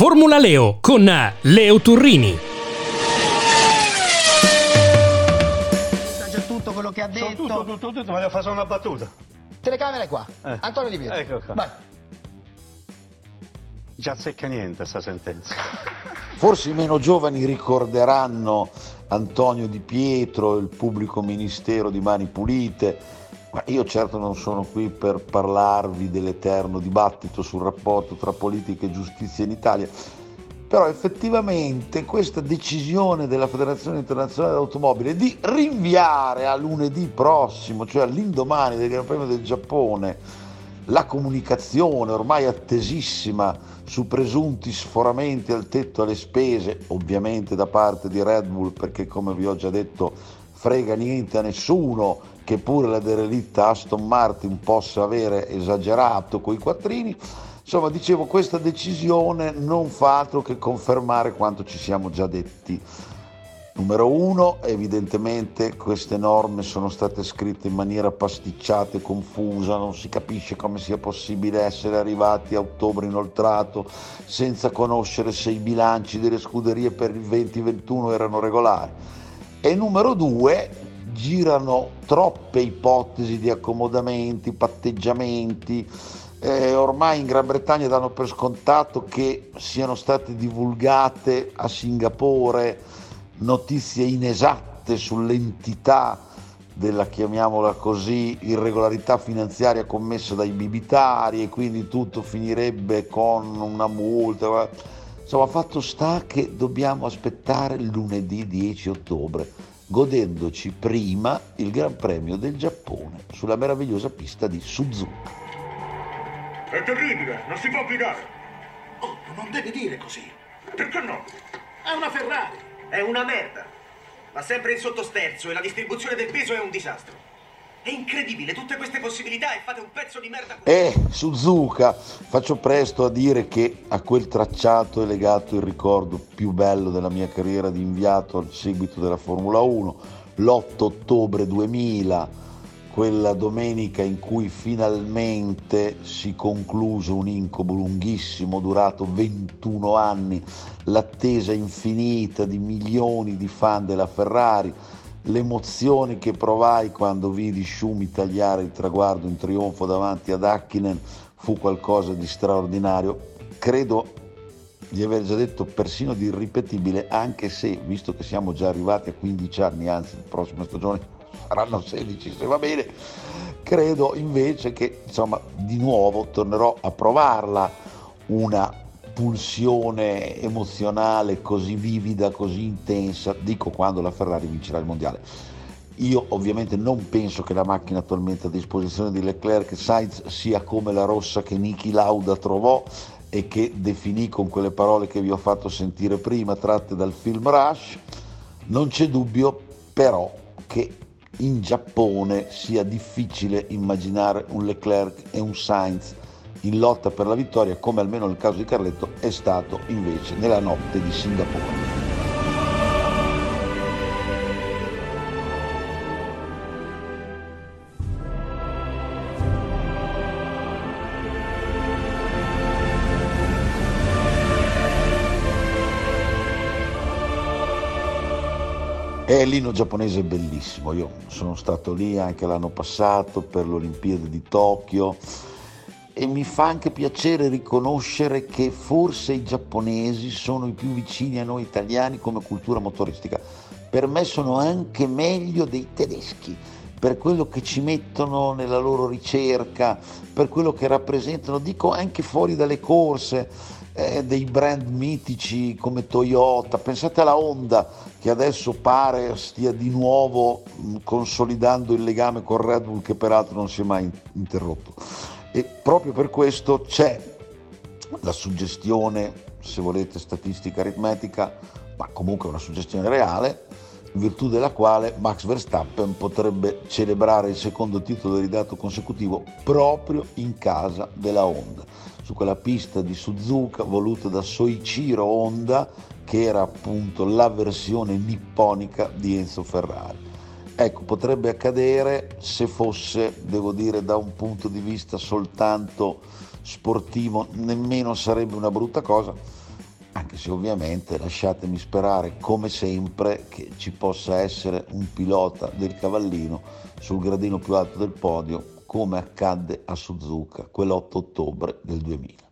Formula Leo con Leo Turrini. Già tutto quello che ha detto. tutto, tutto, tutto, ma devo fare solo una battuta. Telecamere qua. Eh. Antonio Di Pietro. Ecco qua. Vai. Già secca niente sta sentenza. Forse i meno giovani ricorderanno Antonio Di Pietro, il pubblico ministero di Mani Pulite, ma io certo non sono qui per parlarvi dell'eterno dibattito sul rapporto tra politica e giustizia in Italia, però effettivamente questa decisione della Federazione Internazionale dell'Automobile di rinviare a lunedì prossimo, cioè all'indomani del Gran Premio del Giappone, la comunicazione ormai attesissima su presunti sforamenti al tetto alle spese, ovviamente da parte di Red Bull, perché come vi ho già detto frega niente a nessuno che pure la derelitta Aston Martin possa avere esagerato coi quattrini. Insomma, dicevo, questa decisione non fa altro che confermare quanto ci siamo già detti. Numero uno, evidentemente queste norme sono state scritte in maniera pasticciata e confusa, non si capisce come sia possibile essere arrivati a ottobre inoltrato senza conoscere se i bilanci delle scuderie per il 2021 erano regolari. E numero due, girano troppe ipotesi di accomodamenti, patteggiamenti. Eh, ormai in Gran Bretagna danno per scontato che siano state divulgate a Singapore notizie inesatte sull'entità della, chiamiamola così, irregolarità finanziaria commessa dai bibitari e quindi tutto finirebbe con una multa. Insomma, fatto sta che dobbiamo aspettare il lunedì 10 ottobre, godendoci prima il Gran Premio del Giappone sulla meravigliosa pista di Suzuka. È terribile, non si può applicare. Oh, non devi dire così. Perché no? È una Ferrari. È una merda. Va sempre in sottosterzo e la distribuzione del peso è un disastro. È incredibile, tutte queste possibilità e fate un pezzo di merda così. E Suzuka, faccio presto a dire che a quel tracciato è legato il ricordo più bello della mia carriera di inviato al seguito della Formula 1, l'8 ottobre 2000, quella domenica in cui finalmente si concluse un incubo lunghissimo, durato 21 anni, l'attesa infinita di milioni di fan della Ferrari, l'emozione che provai quando vidi Schumi tagliare il traguardo in trionfo davanti ad Hakkinen fu qualcosa di straordinario. Credo di aver già detto persino di irripetibile, anche se, visto che siamo già arrivati a 15 anni, anzi la prossima stagione saranno 16 se va bene, credo invece che insomma di nuovo tornerò a provarla una pulsione emozionale così vivida, così intensa, dico quando la Ferrari vincerà il mondiale. Io ovviamente non penso che la macchina attualmente a disposizione di Leclerc Sainz sia come la rossa che Niki Lauda trovò e che definì con quelle parole che vi ho fatto sentire prima, tratte dal film Rush. Non c'è dubbio però che in Giappone sia difficile immaginare un Leclerc e un Sainz in lotta per la vittoria, come almeno nel caso di Carletto è stato invece nella notte di Singapore. E l'inno giapponese è bellissimo, io sono stato lì anche l'anno passato per l'Olimpiade di Tokyo e mi fa anche piacere riconoscere che forse i giapponesi sono i più vicini a noi italiani come cultura motoristica. Per me sono anche meglio dei tedeschi, per quello che ci mettono nella loro ricerca, per quello che rappresentano, dico anche fuori dalle corse, eh, dei brand mitici come Toyota, pensate alla Honda che adesso pare stia di nuovo mh, consolidando il legame con Red Bull che peraltro non si è mai interrotto. E proprio per questo c'è la suggestione, se volete, statistica aritmetica, ma comunque una suggestione reale, in virtù della quale Max Verstappen potrebbe celebrare il secondo titolo ridato consecutivo proprio in casa della Honda, su quella pista di Suzuka voluta da Soichiro Honda, che era appunto la versione nipponica di Enzo Ferrari. Ecco, potrebbe accadere se fosse, devo dire, da un punto di vista soltanto sportivo, nemmeno sarebbe una brutta cosa, anche se ovviamente lasciatemi sperare come sempre che ci possa essere un pilota del cavallino sul gradino più alto del podio come accadde a Suzuka quell'8 ottobre del 2000.